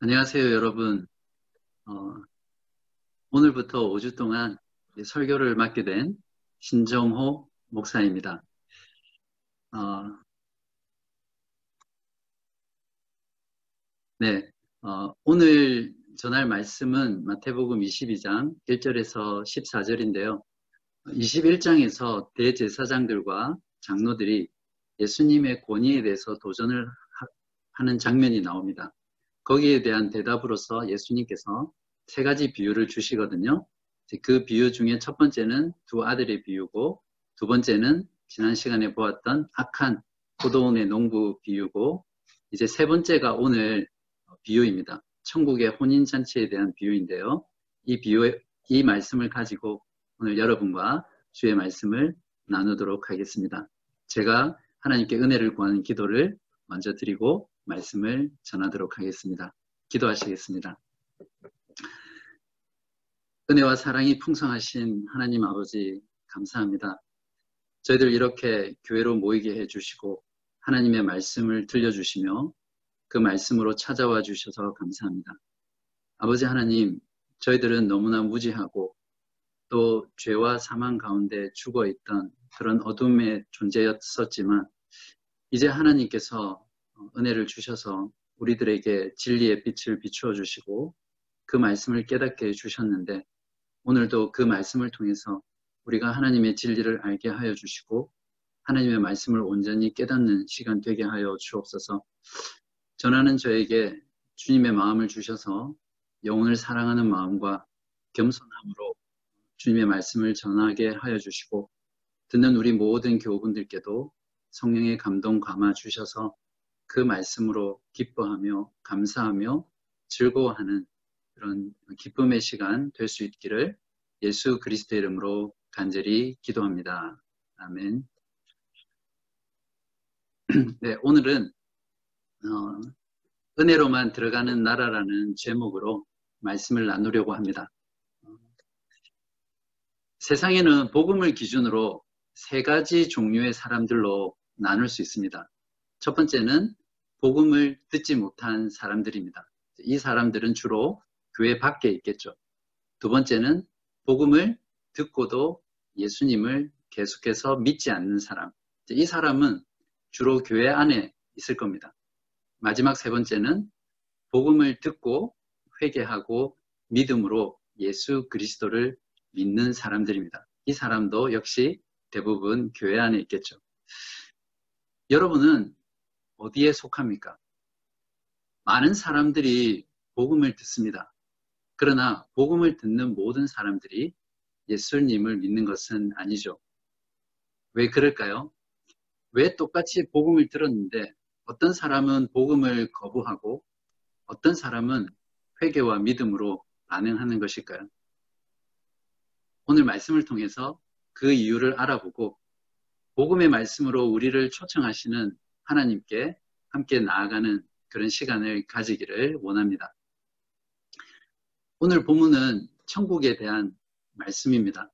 안녕하세요, 여러분. 어, 오늘부터 5주 동안 설교를 맡게 된 신정호 목사입니다. 어, 네, 어, 오늘 전할 말씀은 마태복음 22장 1절에서 14절인데요. 21장에서 대제사장들과 장로들이 예수님의 권위에 대해서 도전을 하는 장면이 나옵니다. 거기에 대한 대답으로서 예수님께서 세 가지 비유를 주시거든요. 그 비유 중에 첫 번째는 두 아들의 비유고 두 번째는 지난 시간에 보았던 악한 포도원의 농부 비유고 이제 세 번째가 오늘 비유입니다. 천국의 혼인잔치에 대한 비유인데요. 이 비유, 이 말씀을 가지고 오늘 여러분과 주의 말씀을 나누도록 하겠습니다. 제가 하나님께 은혜를 구하는 기도를 먼저 드리고 말씀을 전하도록 하겠습니다. 기도하시겠습니다. 은혜와 사랑이 풍성하신 하나님 아버지 감사합니다. 저희들 이렇게 교회로 모이게 해주시고 하나님의 말씀을 들려주시며 그 말씀으로 찾아와 주셔서 감사합니다. 아버지 하나님, 저희들은 너무나 무지하고 또 죄와 사망 가운데 죽어 있던 그런 어둠의 존재였었지만 이제 하나님께서 은혜를 주셔서 우리들에게 진리의 빛을 비추어 주시고 그 말씀을 깨닫게 해주셨는데 오늘도 그 말씀을 통해서 우리가 하나님의 진리를 알게 하여 주시고 하나님의 말씀을 온전히 깨닫는 시간 되게 하여 주옵소서. 전하는 저에게 주님의 마음을 주셔서 영혼을 사랑하는 마음과 겸손함으로 주님의 말씀을 전하게 하여 주시고 듣는 우리 모든 교우분들께도 성령의 감동 감아 주셔서 그 말씀으로 기뻐하며 감사하며 즐거워하는 그런 기쁨의 시간 될 수 있기를 예수 그리스도 이름으로 간절히 기도합니다. 아멘. 네, 오늘은 어, 은혜로만 들어가는 나라라는 제목으로 말씀을 나누려고 합니다. 세상에는 복음을 기준으로 세 가지 종류의 사람들로 나눌 수 있습니다. 첫 번째는 복음을 듣지 못한 사람들입니다. 이 사람들은 주로 교회 밖에 있겠죠. 두 번째는 복음을 듣고도 예수님을 계속해서 믿지 않는 사람. 이 사람은 주로 교회 안에 있을 겁니다. 마지막 세 번째는 복음을 듣고 회개하고 믿음으로 예수 그리스도를 믿는 사람들입니다. 이 사람도 역시 대부분 교회 안에 있겠죠. 여러분은 어디에 속합니까? 많은 사람들이 복음을 듣습니다. 그러나 복음을 듣는 모든 사람들이 예수님을 믿는 것은 아니죠. 왜 그럴까요? 왜 똑같이 복음을 들었는데 어떤 사람은 복음을 거부하고 어떤 사람은 회개와 믿음으로 반응하는 것일까요? 오늘 말씀을 통해서 그 이유를 알아보고 복음의 말씀으로 우리를 초청하시는 하나님께 함께 나아가는 그런 시간을 가지기를 원합니다. 오늘 본문은 천국에 대한 말씀입니다.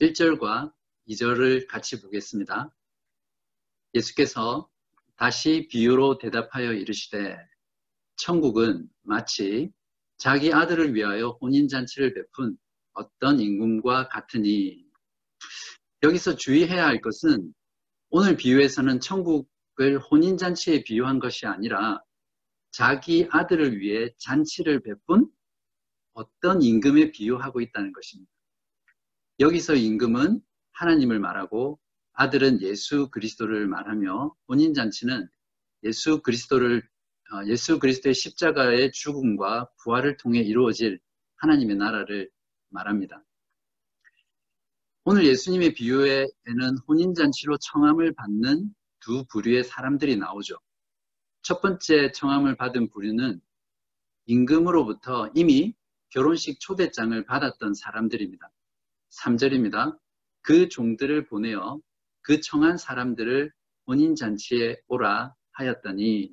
1절과 2절을 같이 보겠습니다. 예수께서 다시 비유로 대답하여 이르시되 천국은 마치 자기 아들을 위하여 혼인잔치를 베푼 어떤 임금과 같으니 여기서 주의해야 할 것은 오늘 비유에서는 천국 을 혼인잔치에 비유한 것이 아니라 자기 아들을 위해 잔치를 베푼 어떤 임금에 비유하고 있다는 것입니다. 여기서 임금은 하나님을 말하고 아들은 예수 그리스도를 말하며 혼인잔치는 예수 그리스도를 어, 예수 그리스도의 십자가의 죽음과 부활을 통해 이루어질 하나님의 나라를 말합니다. 오늘 예수님의 비유에는 혼인잔치로 청함을 받는 두 부류의 사람들이 나오죠. 첫 번째 청함을 받은 부류는 임금으로부터 이미 결혼식 초대장을 받았던 사람들입니다. 3절입니다. 그 종들을 보내어 그 청한 사람들을 혼인잔치에 오라 하였더니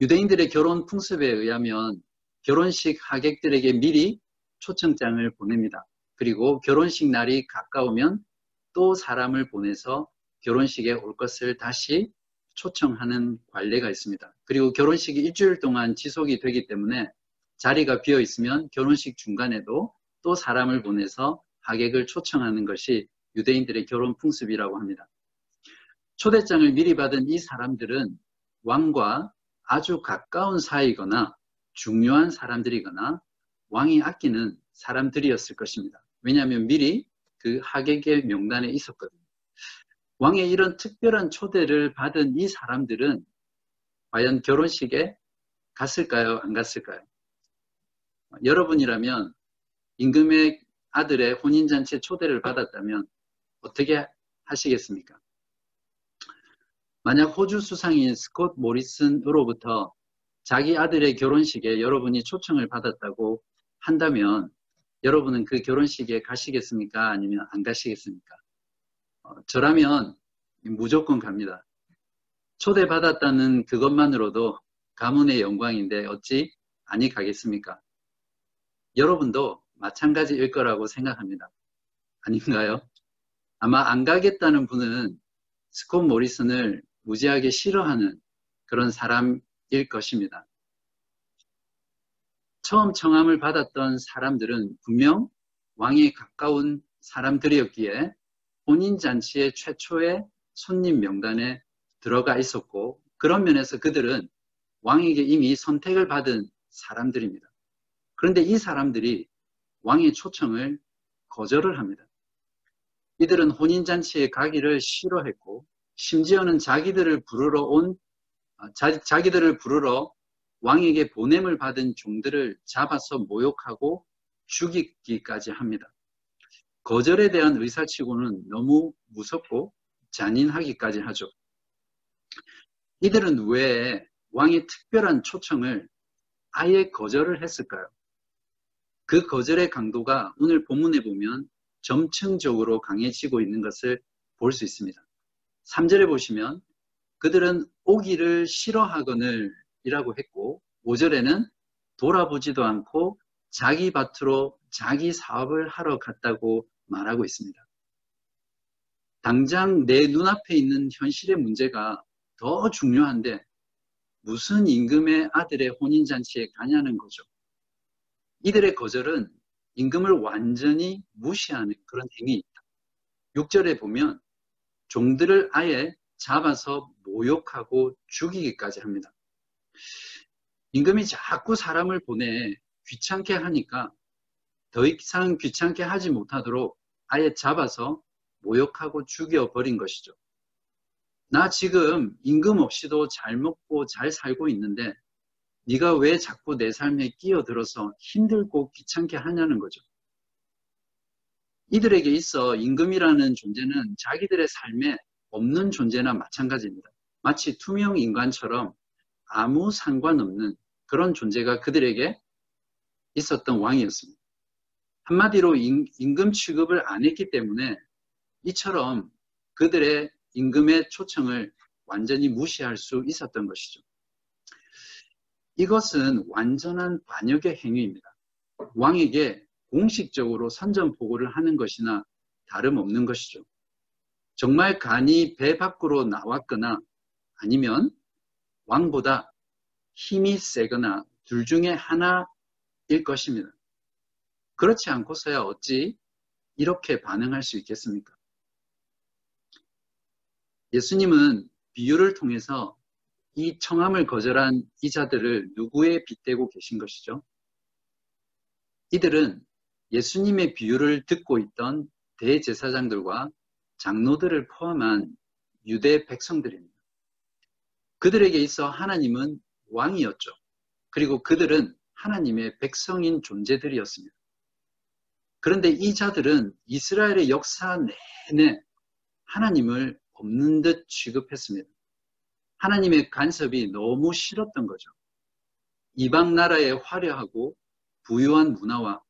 유대인들의 결혼 풍습에 의하면 결혼식 하객들에게 미리 초청장을 보냅니다. 그리고 결혼식 날이 가까우면 또 사람을 보내서 결혼식에 올 것을 다시 초청하는 관례가 있습니다. 그리고 결혼식이 일주일 동안 지속이 되기 때문에 자리가 비어 있으면 결혼식 중간에도 또 사람을 보내서 하객을 초청하는 것이 유대인들의 결혼 풍습이라고 합니다. 초대장을 미리 받은 이 사람들은 왕과 아주 가까운 사이거나 중요한 사람들이거나 왕이 아끼는 사람들이었을 것입니다. 왜냐하면 미리 그 하객의 명단에 있었거든요. 왕의 이런 특별한 초대를 받은 이 사람들은 과연 결혼식에 갔을까요? 안 갔을까요? 여러분이라면 임금의 아들의 혼인잔치에 초대를 받았다면 어떻게 하시겠습니까? 만약 호주 수상인 스콧 모리슨으로부터 자기 아들의 결혼식에 여러분이 초청을 받았다고 한다면 여러분은 그 결혼식에 가시겠습니까? 아니면 안 가시겠습니까? 어, 저라면 무조건 갑니다. 초대받았다는 그것만으로도 가문의 영광인데 어찌 아니 가겠습니까? 여러분도 마찬가지일 거라고 생각합니다. 아닌가요? 아마 안 가겠다는 분은 스콧 모리슨을 무지하게 싫어하는 그런 사람일 것입니다. 처음 청함을 받았던 사람들은 분명 왕에 가까운 사람들이었기에 혼인 잔치의 최초의 손님 명단에 들어가 있었고 그런 면에서 그들은 왕에게 이미 선택을 받은 사람들입니다. 그런데 이 사람들이 왕의 초청을 거절을 합니다. 이들은 혼인잔치에 가기를 싫어했고 심지어는 자기들을 부르러 온 아, 자, 자기들을 부르러 왕에게 보냄을 받은 종들을 잡아서 모욕하고 죽이기까지 합니다. 거절에 대한 의사치고는 너무 무섭고 잔인하기까지 하죠. 이들은 왜 왕의 특별한 초청을 아예 거절을 했을까요? 그 거절의 강도가 오늘 본문에 보면 점층적으로 강해지고 있는 것을 볼 수 있습니다. 3절에 보시면 그들은 오기를 싫어하거늘 이라고 했고 5절에는 돌아보지도 않고 자기 밭으로 자기 사업을 하러 갔다고 말하고 있습니다. 당장 내 눈앞에 있는 현실의 문제가 더 중요한데 무슨 임금의 아들의 혼인잔치에 가냐는 거죠. 이들의 거절은 임금을 완전히 무시하는 그런 행위입니다. 6절에 보면 종들을 아예 잡아서 모욕하고 죽이기까지 합니다. 임금이 자꾸 사람을 보내 귀찮게 하니까 더 이상 귀찮게 하지 못하도록 아예 잡아서 모욕하고 죽여버린 것이죠. 나 지금 임금 없이도 잘 먹고 잘 살고 있는데 네가 왜 자꾸 내 삶에 끼어들어서 힘들고 귀찮게 하냐는 거죠. 이들에게 있어 임금이라는 존재는 자기들의 삶에 없는 존재나 마찬가지입니다. 마치 투명 인간처럼 아무 상관없는 그런 존재가 그들에게 있었던 왕이었습니다. 한마디로 임금 취급을 안 했기 때문에 이처럼 그들의 임금의 초청을 완전히 무시할 수 있었던 것이죠. 이것은 완전한 반역의 행위입니다. 왕에게 공식적으로 선전포고를 하는 것이나 다름없는 것이죠. 정말 간이 배 밖으로 나왔거나 아니면 왕보다 힘이 세거나 둘 중에 하나일 것입니다. 그렇지 않고서야 어찌 이렇게 반응할 수 있겠습니까? 예수님은 비유를 통해서 이 청함을 거절한 이 자들을 누구에 빗대고 계신 것이죠? 이들은 예수님의 비유를 듣고 있던 대제사장들과 장로들을 포함한 유대 백성들입니다. 그들에게 있어 하나님은 왕이었죠. 그리고 그들은 하나님의 백성인 존재들이었습니다. 그런데 이 자들은 이스라엘의 역사 내내 하나님을 없는 듯 취급했습니다. 하나님의 간섭이 너무 싫었던 거죠. 이방 나라의 화려하고 부유한 문화와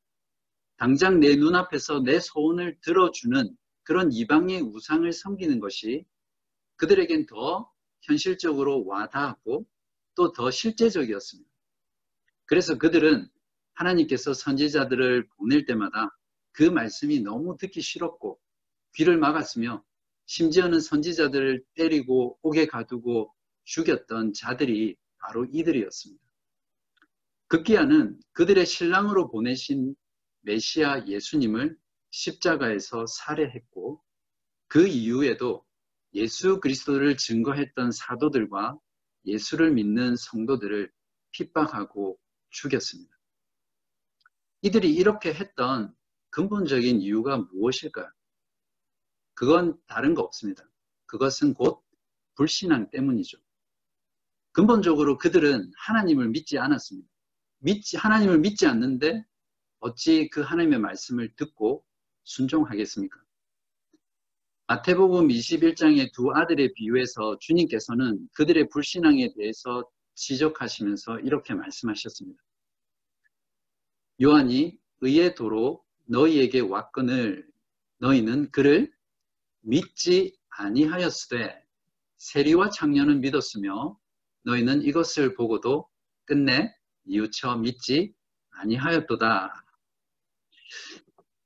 당장 내 눈앞에서 내 소원을 들어주는 그런 이방의 우상을 섬기는 것이 그들에겐 더 현실적으로 와닿았고 또 더 실제적이었습니다. 그래서 그들은 하나님께서 선지자들을 보낼 때마다 그 말씀이 너무 듣기 싫었고 귀를 막았으며 심지어는 선지자들을 때리고 옥에 가두고 죽였던 자들이 바로 이들이었습니다. 극기야는 그들의 신랑으로 보내신 메시아 예수님을 십자가에서 살해했고 그 이후에도 예수 그리스도를 증거했던 사도들과 예수를 믿는 성도들을 핍박하고 죽였습니다. 이들이 이렇게 했던 근본적인 이유가 무엇일까요? 그건 다른 거 없습니다. 그것은 곧 불신앙 때문이죠. 근본적으로 그들은 하나님을 믿지 않았습니다. 믿지, 하나님을 믿지 않는데 어찌 그 하나님의 말씀을 듣고 순종하겠습니까? 마태복음 21장의 두 아들의 비유에서 주님께서는 그들의 불신앙에 대해서 지적하시면서 이렇게 말씀하셨습니다. 요한이 의의 도로 너희에게 왔거늘 너희는 그를 믿지 아니하였으되 세리와 창녀는 믿었으며 너희는 이것을 보고도 끝내 뉘우쳐 믿지 아니하였도다.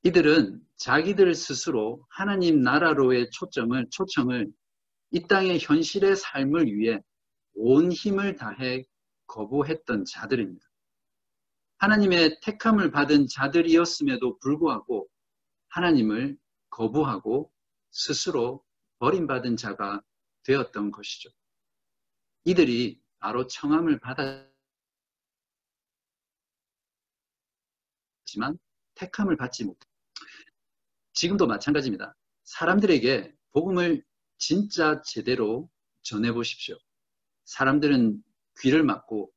이들은 자기들 스스로 하나님 나라로의 초점을, 초청을 이 땅의 현실의 삶을 위해 온 힘을 다해 거부했던 자들입니다. 하나님의 택함을 받은 자들이었음에도 불구하고 하나님을 거부하고 스스로 버림받은 자가 되었던 것이죠. 이들이 바로 청함을 받았지만 택함을 받지 못. 지금도 마찬가지입니다. 사람들에게 복음을 진짜 제대로 전해 보십시오. 사람들은 귀를 막고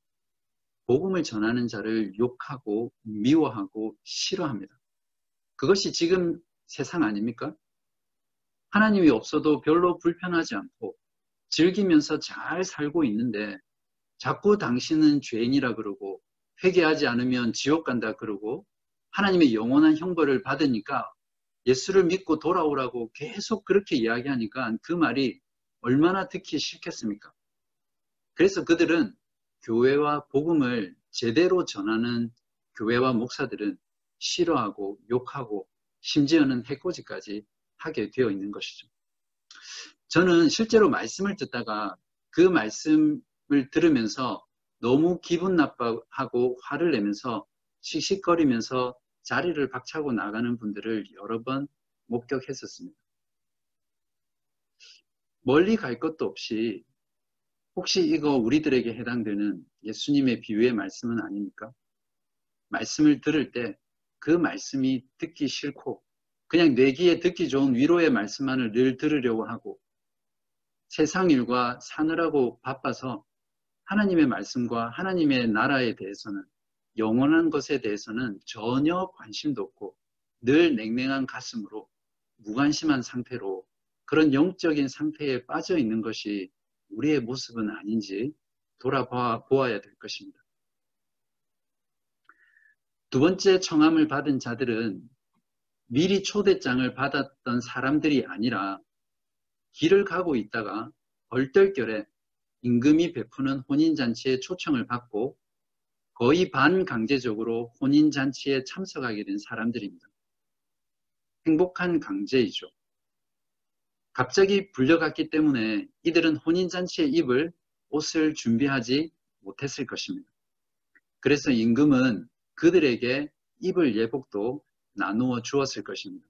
복음을 전하는 자를 욕하고 미워하고 싫어합니다. 그것이 지금 세상 아닙니까? 하나님이 없어도 별로 불편하지 않고 즐기면서 잘 살고 있는데 자꾸 당신은 죄인이라 그러고 회개하지 않으면 지옥 간다 그러고 하나님의 영원한 형벌을 받으니까 예수를 믿고 돌아오라고 계속 그렇게 이야기하니까 그 말이 얼마나 듣기 싫겠습니까? 그래서 그들은 교회와 복음을 제대로 전하는 교회와 목사들은 싫어하고 욕하고 심지어는 해코지까지 하게 되어 있는 것이죠. 저는 실제로 말씀을 듣다가 그 말씀을 들으면서 너무 기분 나빠하고 화를 내면서 씩씩거리면서 자리를 박차고 나가는 분들을 여러 번 목격했었습니다. 멀리 갈 것도 없이 혹시 이거 우리들에게 해당되는 예수님의 비유의 말씀은 아닙니까? 말씀을 들을 때 그 말씀이 듣기 싫고 그냥 내 귀에 듣기 좋은 위로의 말씀만을 늘 들으려고 하고 세상 일과 사느라고 바빠서 하나님의 말씀과 하나님의 나라에 대해서는 영원한 것에 대해서는 전혀 관심도 없고 늘 냉랭한 가슴으로 무관심한 상태로 그런 영적인 상태에 빠져 있는 것이 우리의 모습은 아닌지 돌아보아야 될 것입니다. 두 번째 청함을 받은 자들은 미리 초대장을 받았던 사람들이 아니라 길을 가고 있다가 얼떨결에 임금이 베푸는 혼인잔치에 초청을 받고 거의 반강제적으로 혼인잔치에 참석하게 된 사람들입니다. 행복한 강제이죠. 갑자기 불려갔기 때문에 이들은 혼인잔치에 입을 옷을 준비하지 못했을 것입니다. 그래서 임금은 그들에게 입을 예복도 나누어 주었을 것입니다.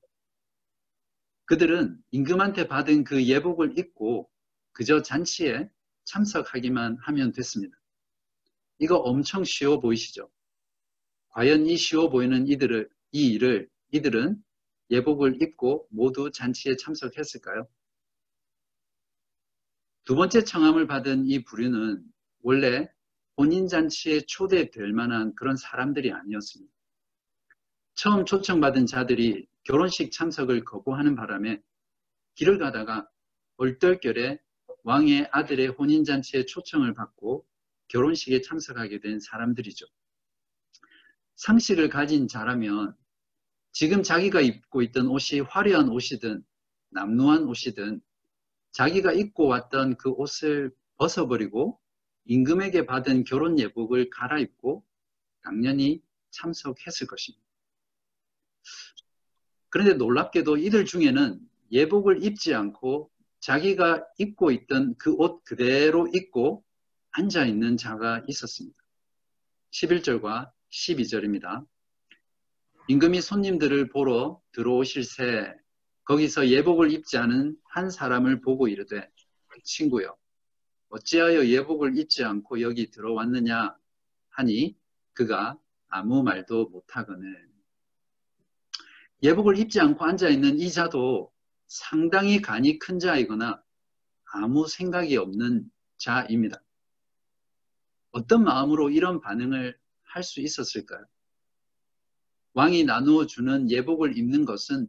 그들은 임금한테 받은 그 예복을 입고 그저 잔치에 참석하기만 하면 됐습니다. 이거 엄청 쉬워 보이시죠? 과연 이 쉬워 보이는 이들을, 이 일을 이들은 예복을 입고 모두 잔치에 참석했을까요? 두 번째 청함을 받은 이 부류는 원래 본인 잔치에 초대될 만한 그런 사람들이 아니었습니다. 처음 초청받은 자들이 결혼식 참석을 거부하는 바람에 길을 가다가 얼떨결에 왕의 아들의 혼인잔치에 초청을 받고 결혼식에 참석하게 된 사람들이죠. 상식을 가진 자라면 지금 자기가 입고 있던 옷이 화려한 옷이든 남루한 옷이든 자기가 입고 왔던 그 옷을 벗어버리고 임금에게 받은 결혼 예복을 갈아입고 당연히 참석했을 것입니다. 그런데 놀랍게도 이들 중에는 예복을 입지 않고 자기가 입고 있던 그 옷 그대로 입고 앉아 있는 자가 있었습니다. 11절과 12절입니다. 임금이 손님들을 보러 들어오실 새 거기서 예복을 입지 않은 한 사람을 보고 이르되 친구여 어찌하여 예복을 입지 않고 여기 들어왔느냐 하니 그가 아무 말도 못하거늘 예복을 입지 않고 앉아 있는 이 자도 상당히 간이 큰 자이거나 아무 생각이 없는 자입니다. 어떤 마음으로 이런 반응을 할 수 있었을까요? 왕이 나누어 주는 예복을 입는 것은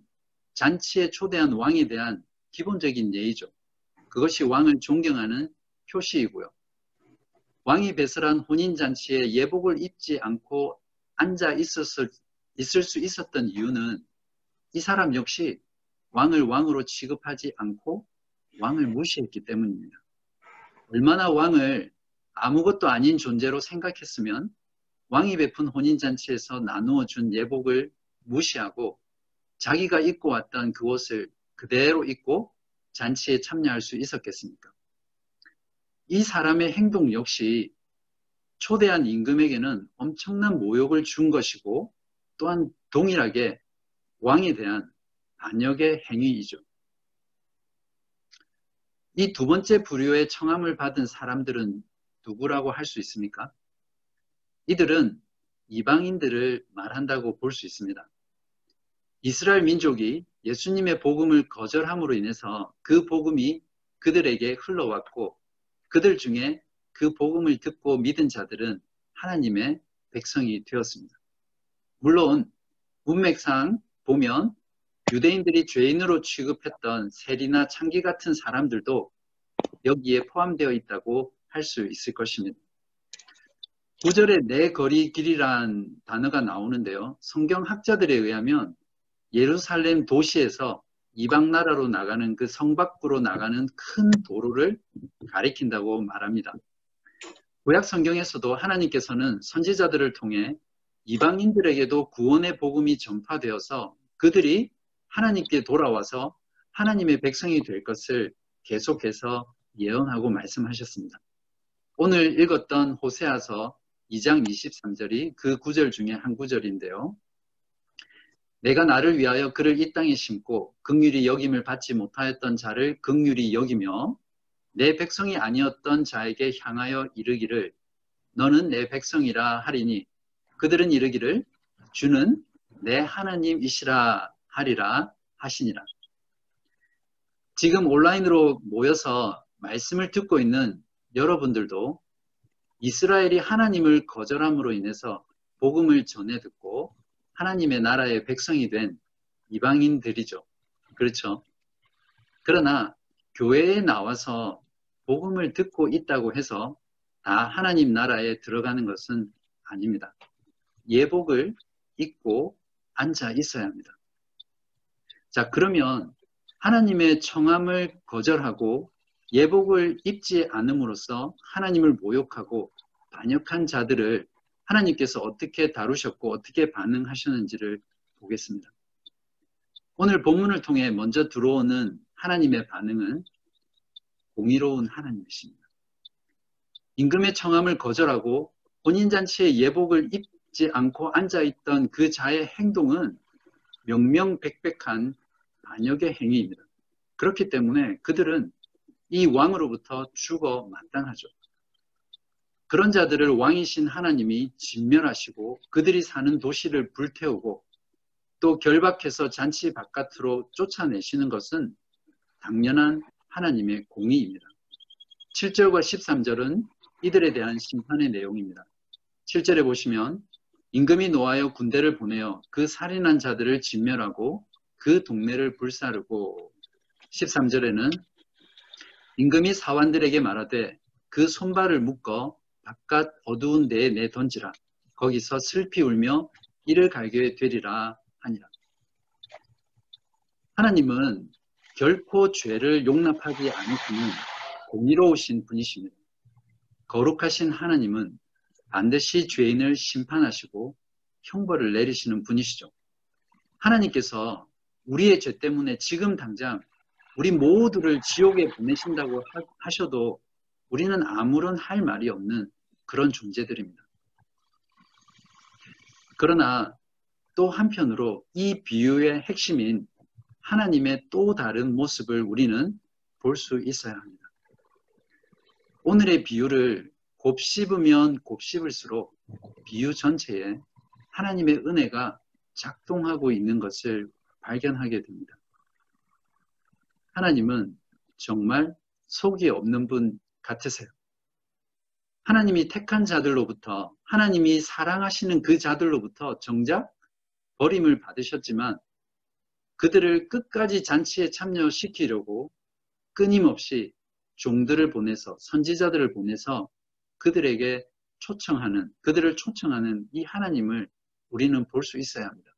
잔치에 초대한 왕에 대한 기본적인 예의죠. 그것이 왕을 존경하는 표시이고요. 왕이 배설한 혼인잔치에 예복을 입지 않고 앉아 있었을, 있을 수 있었던 이유는 이 사람 역시 왕을 왕으로 취급하지 않고 왕을 무시했기 때문입니다. 얼마나 왕을 아무것도 아닌 존재로 생각했으면 왕이 베푼 혼인잔치에서 나누어 준 예복을 무시하고 자기가 입고 왔던 그 옷을 그대로 입고 잔치에 참여할 수 있었겠습니까? 이 사람의 행동 역시 초대한 임금에게는 엄청난 모욕을 준 것이고 또한 동일하게 왕에 대한 반역의 행위이죠. 이 두 번째 부류의 청함을 받은 사람들은 누구라고 할 수 있습니까? 이들은 이방인들을 말한다고 볼 수 있습니다. 이스라엘 민족이 예수님의 복음을 거절함으로 인해서 그 복음이 그들에게 흘러왔고 그들 중에 그 복음을 듣고 믿은 자들은 하나님의 백성이 되었습니다. 물론 문맥상 보면 유대인들이 죄인으로 취급했던 세리나 창기 같은 사람들도 여기에 포함되어 있다고 할 수 있을 것입니다. 구절에 내 거리 길이란 단어가 나오는데요. 성경 학자들에 의하면 예루살렘 도시에서 이방 나라로 나가는 그 성 밖으로 나가는 큰 도로를 가리킨다고 말합니다. 구약 성경에서도 하나님께서는 선지자들을 통해 이방인들에게도 구원의 복음이 전파되어서 그들이 하나님께 돌아와서 하나님의 백성이 될 것을 계속해서 예언하고 말씀하셨습니다. 오늘 읽었던 호세아서 2장 23절이 그 구절 중에 한 구절인데요. 내가 나를 위하여 그를 이 땅에 심고 극률이 여김을 받지 못하였던 자를 극률이 여기며 내 백성이 아니었던 자에게 향하여 이르기를 너는 내 백성이라 하리니 그들은 이르기를 주는 내 하나님이시라 하리라 하시니라. 지금 온라인으로 모여서 말씀을 듣고 있는 여러분들도 이스라엘이 하나님을 거절함으로 인해서 복음을 전해 듣고 하나님의 나라의 백성이 된 이방인들이죠. 그렇죠. 그러나 교회에 나와서 복음을 듣고 있다고 해서 다 하나님 나라에 들어가는 것은 아닙니다. 예복을 입고 앉아 있어야 합니다. 자, 그러면 하나님의 청함을 거절하고 예복을 입지 않음으로써 하나님을 모욕하고 반역한 자들을 하나님께서 어떻게 다루셨고 어떻게 반응하셨는지를 보겠습니다. 오늘 본문을 통해 먼저 들어오는 하나님의 반응은 공의로운 하나님이십니다. 임금의 청함을 거절하고 혼인잔치의 예복을 입지 않고 앉아있던 그 자의 행동은 명명백백한 반역의 행위입니다. 그렇기 때문에 그들은 이 왕으로부터 죽어 마땅하죠. 그런 자들을 왕이신 하나님이 진멸하시고 그들이 사는 도시를 불태우고 또 결박해서 잔치 바깥으로 쫓아내시는 것은 당연한 하나님의 공의입니다. 7절과 13절은 이들에 대한 심판의 내용입니다. 7절에 보시면 임금이 노하여 군대를 보내어 그 살인한 자들을 진멸하고 그 동네를 불사르고 13절에는 임금이 사환들에게 말하되 그 손발을 묶어 바깥 어두운 데에 내 던지라 거기서 슬피 울며 이를 갈게 되리라 하니라. 하나님은 결코 죄를 용납하지 않으시는 공의로우신 분이십니다. 거룩하신 하나님은 반드시 죄인을 심판하시고 형벌을 내리시는 분이시죠. 하나님께서 우리의 죄 때문에 지금 당장 우리 모두를 지옥에 보내신다고 하셔도 우리는 아무런 할 말이 없는 그런 존재들입니다. 그러나 또 한편으로 이 비유의 핵심인 하나님의 또 다른 모습을 우리는 볼 수 있어야 합니다. 오늘의 비유를 곱씹으면 곱씹을수록 비유 전체에 하나님의 은혜가 작동하고 있는 것을 발견하게 됩니다. 하나님은 정말 속이 없는 분 같으세요. 하나님이 택한 자들로부터 하나님이 사랑하시는 그 자들로부터 정작 버림을 받으셨지만 그들을 끝까지 잔치에 참여시키려고 끊임없이 종들을 보내서 선지자들을 보내서 그들에게 초청하는 그들을 초청하는 이 하나님을 우리는 볼 수 있어야 합니다.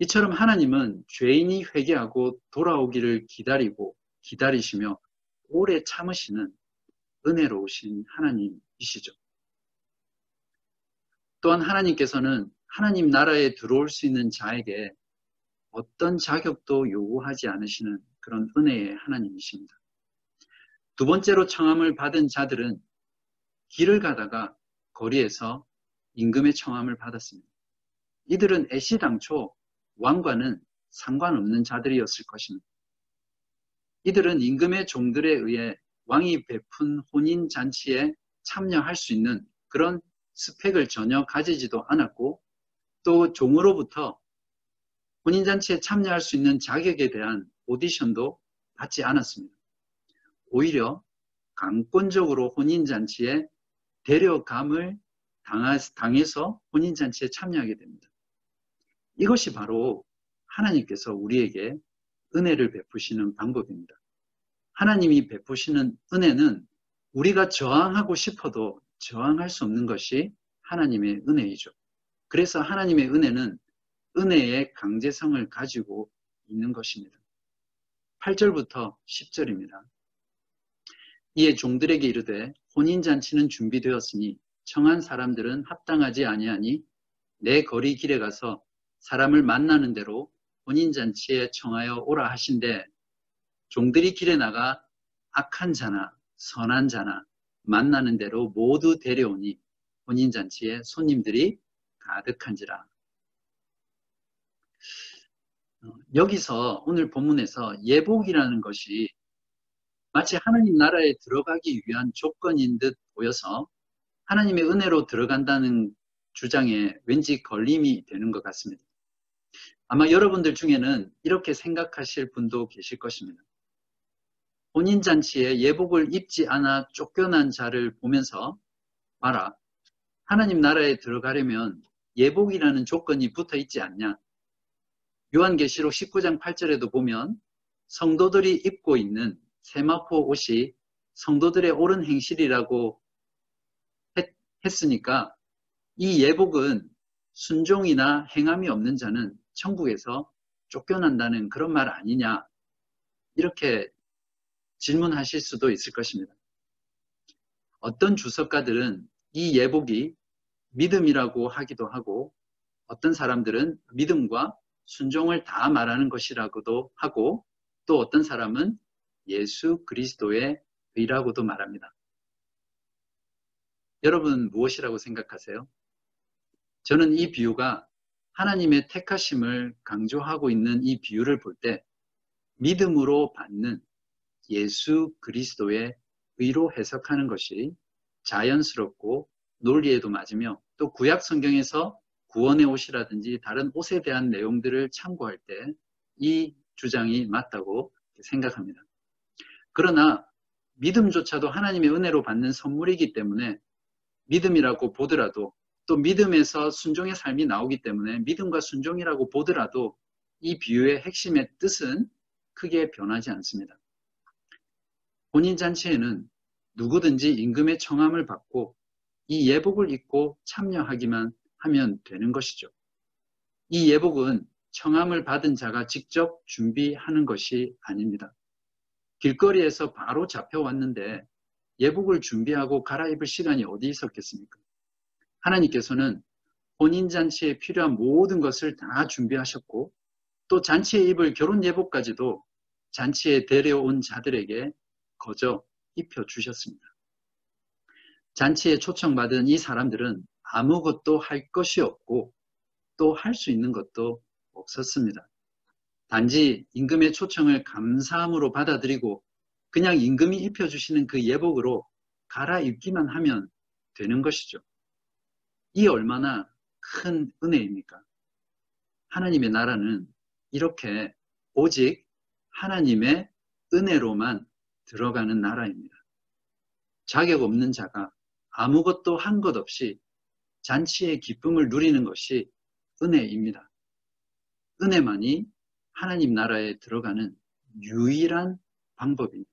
이처럼 하나님은 죄인이 회개하고 돌아오기를 기다리고 기다리시며 오래 참으시는 은혜로우신 하나님이시죠. 또한 하나님께서는 하나님 나라에 들어올 수 있는 자에게 어떤 자격도 요구하지 않으시는 그런 은혜의 하나님이십니다. 두 번째로 청함을 받은 자들은 길을 가다가 거리에서 임금의 청함을 받았습니다. 이들은 애시당초 왕과는 상관없는 자들이었을 것입니다. 이들은 임금의 종들에 의해 왕이 베푼 혼인 잔치에 참여할 수 있는 그런 스펙을 전혀 가지지도 않았고 또 종으로부터 혼인 잔치에 참여할 수 있는 자격에 대한 오디션도 받지 않았습니다. 오히려 강권적으로 혼인 잔치에 데려감을 당해서 혼인 잔치에 참여하게 됩니다. 이것이 바로 하나님께서 우리에게 은혜를 베푸시는 방법입니다. 하나님이 베푸시는 은혜는 우리가 저항하고 싶어도 저항할 수 없는 것이 하나님의 은혜이죠. 그래서 하나님의 은혜는 은혜의 강제성을 가지고 있는 것입니다. 8절부터 10절입니다. 이에 종들에게 이르되 혼인잔치는 준비되었으니 청한 사람들은 합당하지 아니하니 내 거리 길에 가서 사람을 만나는 대로 혼인잔치에 청하여 오라 하신데 종들이 길에 나가 악한 자나 선한 자나 만나는 대로 모두 데려오니 혼인잔치에 손님들이 가득한지라. 어, 여기서 오늘 본문에서 예복이라는 것이 마치 하나님 나라에 들어가기 위한 조건인 듯 보여서 하나님의 은혜로 들어간다는 주장에 왠지 걸림이 되는 것 같습니다. 아마 여러분들 중에는 이렇게 생각하실 분도 계실 것입니다. 혼인 잔치에 예복을 입지 않아 쫓겨난 자를 보면서 봐라. 하나님 나라에 들어가려면 예복이라는 조건이 붙어 있지 않냐. 요한계시록 19장 8절에도 보면 성도들이 입고 있는 세마포 옷이 성도들의 옳은 행실이라고 했, 했으니까 이 예복은 순종이나 행함이 없는 자는 천국에서 쫓겨난다는 그런 말 아니냐 이렇게 질문하실 수도 있을 것입니다. 어떤 주석가들은 이 예복이 믿음이라고 하기도 하고 어떤 사람들은 믿음과 순종을 다 말하는 것이라고도 하고 또 어떤 사람은 예수 그리스도의 의라고도 말합니다. 여러분 무엇이라고 생각하세요? 저는 이 비유가 하나님의 택하심을 강조하고 있는 이 비유를 볼 때 믿음으로 받는 예수 그리스도의 의로 해석하는 것이 자연스럽고 논리에도 맞으며 또 구약 성경에서 구원의 옷이라든지 다른 옷에 대한 내용들을 참고할 때 이 주장이 맞다고 생각합니다. 그러나 믿음조차도 하나님의 은혜로 받는 선물이기 때문에 믿음이라고 보더라도 또 믿음에서 순종의 삶이 나오기 때문에 믿음과 순종이라고 보더라도 이 비유의 핵심의 뜻은 크게 변하지 않습니다. 혼인 잔치에는 누구든지 임금의 청함을 받고 이 예복을 입고 참여하기만 하면 되는 것이죠. 이 예복은 청함을 받은 자가 직접 준비하는 것이 아닙니다. 길거리에서 바로 잡혀왔는데 예복을 준비하고 갈아입을 시간이 어디 있었겠습니까? 하나님께서는 혼인잔치에 필요한 모든 것을 다 준비하셨고 또 잔치에 입을 결혼 예복까지도 잔치에 데려온 자들에게 거저 입혀 주셨습니다. 잔치에 초청받은 이 사람들은 아무것도 할 것이 없고 또 할 수 있는 것도 없었습니다. 단지 임금의 초청을 감사함으로 받아들이고 그냥 임금이 입혀주시는 그 예복으로 갈아입기만 하면 되는 것이죠. 이 얼마나 큰 은혜입니까? 하나님의 나라는 이렇게 오직 하나님의 은혜로만 들어가는 나라입니다. 자격 없는 자가 아무것도 한 것 없이 잔치의 기쁨을 누리는 것이 은혜입니다. 은혜만이 하나님 나라에 들어가는 유일한 방법입니다.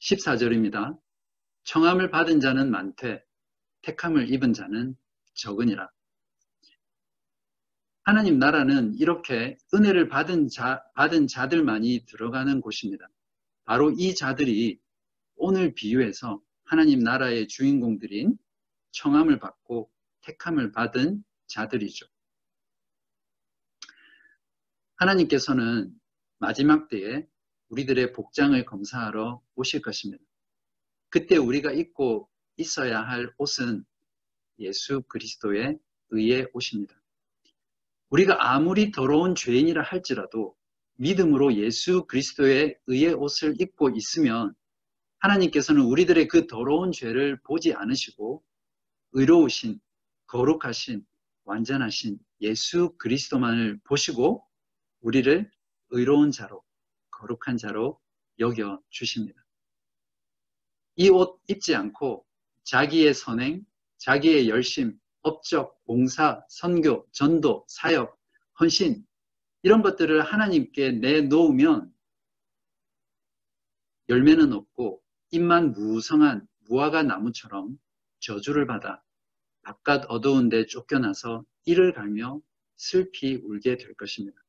14절입니다. 청함을 받은 자는 많되 택함을 입은 자는 적으니라. 하나님 나라는 이렇게 은혜를 받은 자, 받은 자들만이 들어가는 곳입니다. 바로 이 자들이 오늘 비유해서 하나님 나라의 주인공들인 청함을 받고 택함을 받은 자들이죠. 하나님께서는 마지막 때에 우리들의 복장을 검사하러 오실 것입니다. 그때 우리가 입고 있어야 할 옷은 예수 그리스도의 의의 옷입니다. 우리가 아무리 더러운 죄인이라 할지라도 믿음으로 예수 그리스도의 의의 옷을 입고 있으면 하나님께서는 우리들의 그 더러운 죄를 보지 않으시고 의로우신, 거룩하신, 완전하신 예수 그리스도만을 보시고 우리를 의로운 자로, 거룩한 자로 여겨 주십니다. 이 옷 입지 않고 자기의 선행, 자기의 열심, 업적, 봉사, 선교, 전도, 사역, 헌신 이런 것들을 하나님께 내놓으면 열매는 없고 입만 무성한 무화과 나무처럼 저주를 받아 바깥 어두운 데 쫓겨나서 이를 갈며 슬피 울게 될 것입니다.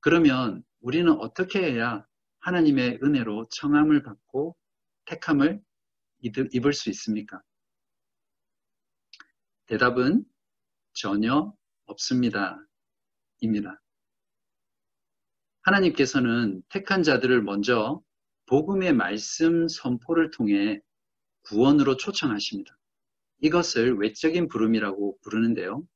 그러면 우리는 어떻게 해야 하나님의 은혜로 청함을 받고 택함을 입을 수 있습니까? 대답은 전혀 없습니다. 입니다. 하나님께서는 택한 자들을 먼저 복음의 말씀 선포를 통해 구원으로 초청하십니다. 이것을 외적인 부름이라고 부르는데요.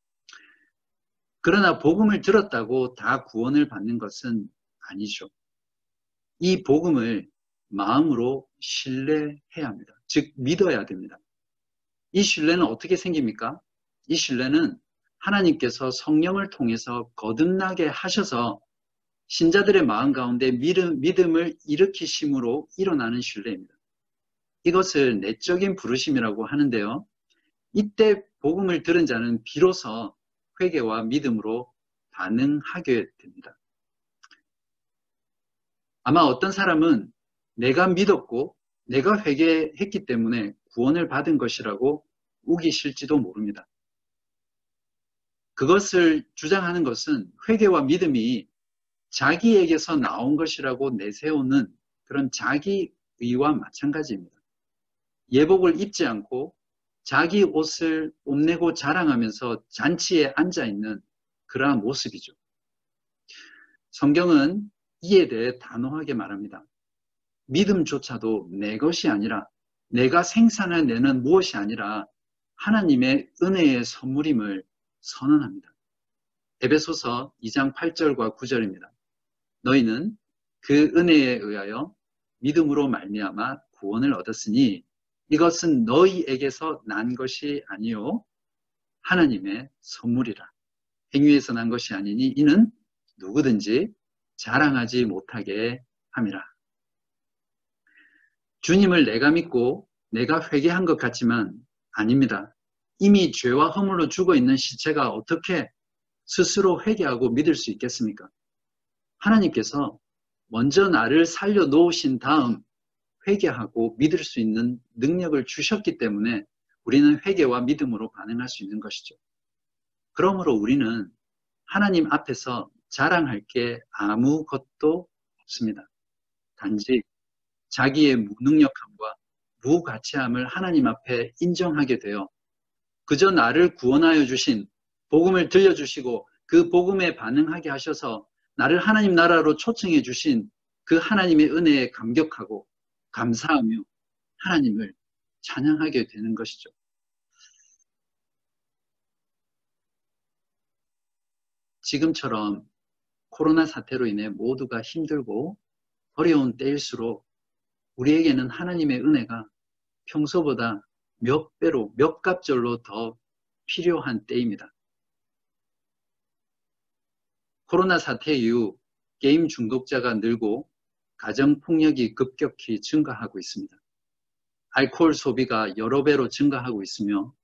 그러나 복음을 들었다고 다 구원을 받는 것은 아니죠. 이 복음을 마음으로 신뢰해야 합니다. 즉, 믿어야 됩니다. 이 신뢰는 어떻게 생깁니까? 이 신뢰는 하나님께서 성령을 통해서 거듭나게 하셔서 신자들의 마음 가운데 믿음, 믿음을 일으키심으로 일어나는 신뢰입니다. 이것을 내적인 부르심이라고 하는데요. 이때 복음을 들은 자는 비로소 회개와 믿음으로 반응하게 됩니다. 아마 어떤 사람은 내가 믿었고 내가 회개했기 때문에 구원을 받은 것이라고 우기실지도 모릅니다. 그것을 주장하는 것은 회개와 믿음이 자기에게서 나온 것이라고 내세우는 그런 자기 의와 마찬가지입니다. 예복을 입지 않고 자기 옷을 뽐내고 자랑하면서 잔치에 앉아 있는 그러한 모습이죠. 성경은 이에 대해 단호하게 말합니다. 믿음조차도 내 것이 아니라 내가 생산해내는 무엇이 아니라 하나님의 은혜의 선물임을 선언합니다. 에베소서 2장 8절과 9절입니다. 너희는 그 은혜에 의하여 믿음으로 말미암아 구원을 얻었으니 이것은 너희에게서 난 것이 아니요 하나님의 선물이라. 행위에서 난 것이 아니니 이는 누구든지 자랑하지 못하게 함이라. 주님을 내가 믿고 내가 회개한 것 같지만 아닙니다. 이미 죄와 허물로 죽어 있는 시체가 어떻게 스스로 회개하고 믿을 수 있겠습니까? 하나님께서 먼저 나를 살려 놓으신 다음 회개하고 믿을 수 있는 능력을 주셨기 때문에 우리는 회개와 믿음으로 반응할 수 있는 것이죠. 그러므로 우리는 하나님 앞에서 자랑할 게 아무것도 없습니다. 단지 자기의 무능력함과 무가치함을 하나님 앞에 인정하게 되어 그저 나를 구원하여 주신 복음을 들려주시고 그 복음에 반응하게 하셔서 나를 하나님 나라로 초청해 주신 그 하나님의 은혜에 감격하고 감사하며 하나님을 찬양하게 되는 것이죠. 지금처럼 코로나 사태로 인해 모두가 힘들고 어려운 때일수록 우리에게는 하나님의 은혜가 평소보다 몇 배로, 몇 갑절로 더 필요한 때입니다. 코로나 사태 이후 게임 중독자가 늘고 가정폭력이 급격히 증가하고 있습니다. 알코올 소비가 여러 배로 증가하고 있으며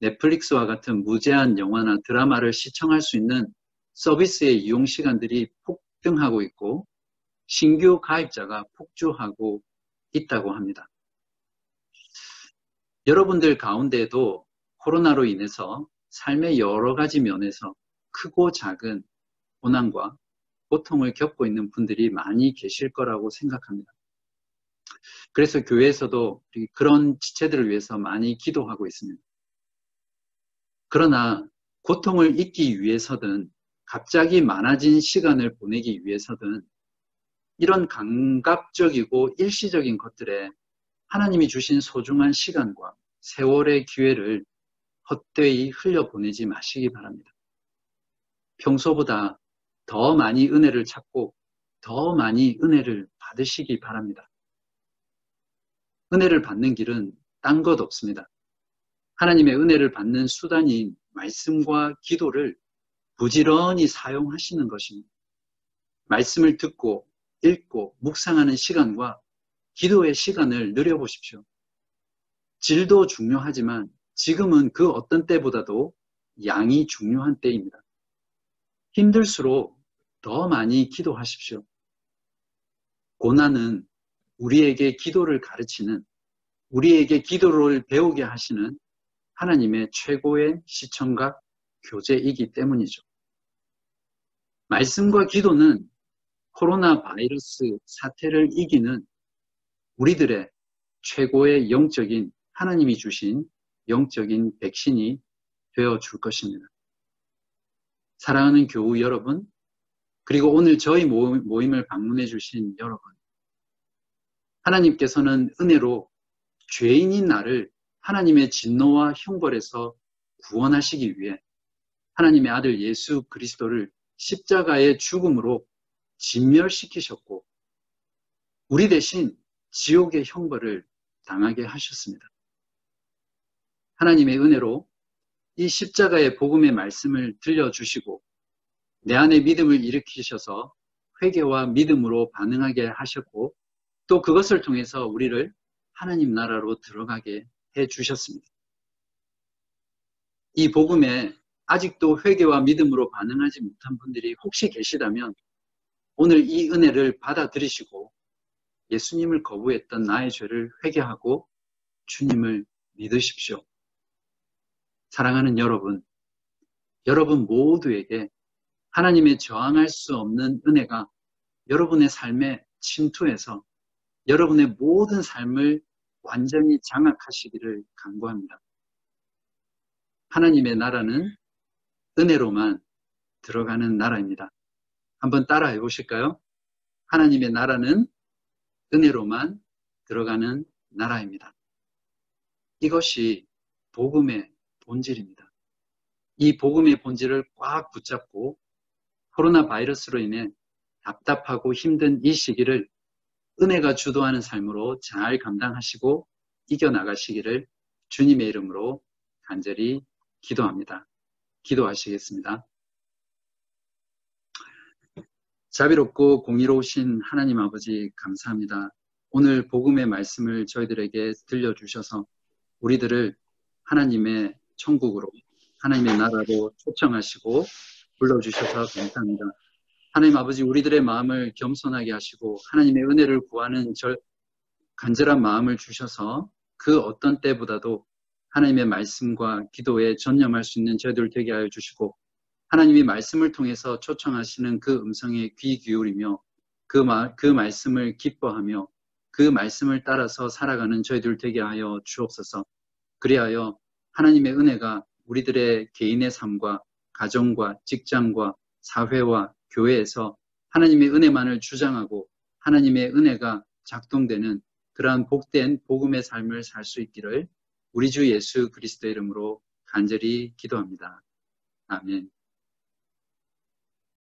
넷플릭스와 같은 무제한 영화나 드라마를 시청할 수 있는 서비스의 이용 시간들이 폭등하고 있고 신규 가입자가 폭주하고 있다고 합니다. 여러분들 가운데도 코로나로 인해서 삶의 여러 가지 면에서 크고 작은 고난과 고통을 겪고 있는 분들이 많이 계실 거라고 생각합니다. 그래서 교회에서도 그런 지체들을 위해서 많이 기도하고 있습니다. 그러나 고통을 잊기 위해서든 갑자기 많아진 시간을 보내기 위해서든 이런 감각적이고 일시적인 것들에 하나님이 주신 소중한 시간과 세월의 기회를 헛되이 흘려보내지 마시기 바랍니다. 평소보다 더 많이 은혜를 찾고 더 많이 은혜를 받으시기 바랍니다. 은혜를 받는 길은 딴 것 없습니다. 하나님의 은혜를 받는 수단인 말씀과 기도를 부지런히 사용하시는 것입니다. 말씀을 듣고 읽고 묵상하는 시간과 기도의 시간을 늘려보십시오. 질도 중요하지만 지금은 그 어떤 때보다도 양이 중요한 때입니다. 힘들수록 더 많이 기도하십시오. 고난은 우리에게 기도를 가르치는, 우리에게 기도를 배우게 하시는 하나님의 최고의 시청각 교재이기 때문이죠. 말씀과 기도는 코로나 바이러스 사태를 이기는 우리들의 최고의 영적인 하나님이 주신 영적인 백신이 되어 줄 것입니다. 사랑하는 교우 여러분, 그리고 오늘 저희 모임을 방문해 주신 여러분, 하나님께서는 은혜로 죄인인 나를 하나님의 진노와 형벌에서 구원하시기 위해 하나님의 아들 예수 그리스도를 십자가의 죽음으로 진멸시키셨고 우리 대신 지옥의 형벌을 당하게 하셨습니다. 하나님의 은혜로 이 십자가의 복음의 말씀을 들려주시고 내 안에 믿음을 일으키셔서 회개와 믿음으로 반응하게 하셨고 또 그것을 통해서 우리를 하나님 나라로 들어가게 해 주셨습니다. 이 복음에 아직도 회개와 믿음으로 반응하지 못한 분들이 혹시 계시다면 오늘 이 은혜를 받아들이시고 예수님을 거부했던 나의 죄를 회개하고 주님을 믿으십시오. 사랑하는 여러분, 여러분 모두에게 하나님의 저항할 수 없는 은혜가 여러분의 삶에 침투해서 여러분의 모든 삶을 완전히 장악하시기를 간구합니다. 하나님의 나라는 은혜로만 들어가는 나라입니다. 한번 따라해 보실까요? 하나님의 나라는 은혜로만 들어가는 나라입니다. 이것이 복음의 본질입니다. 이 복음의 본질을 꽉 붙잡고 코로나 바이러스로 인해 답답하고 힘든 이 시기를 은혜가 주도하는 삶으로 잘 감당하시고 이겨나가시기를 주님의 이름으로 간절히 기도합니다. 기도하시겠습니다. 자비롭고 공의로우신 하나님 아버지 감사합니다. 오늘 복음의 말씀을 저희들에게 들려주셔서 우리들을 하나님의 천국으로 하나님의 나라로 초청하시고 불러주셔서 감사합니다. 하나님 아버지 우리들의 마음을 겸손하게 하시고 하나님의 은혜를 구하는 절 간절한 마음을 주셔서 그 어떤 때보다도 하나님의 말씀과 기도에 전념할 수 있는 저희들 되게 하여 주시고 하나님이 말씀을 통해서 초청하시는 그 음성에 귀 기울이며 그, 마, 그 말씀을 기뻐하며 그 말씀을 따라서 살아가는 저희들 되게 하여 주옵소서. 그리하여 하나님의 은혜가 우리들의 개인의 삶과 가정과 직장과 사회와 교회에서 하나님의 은혜만을 주장하고 하나님의 은혜가 작동되는 그러한 복된 복음의 삶을 살 수 있기를 우리 주 예수 그리스도 이름으로 간절히 기도합니다. 아멘.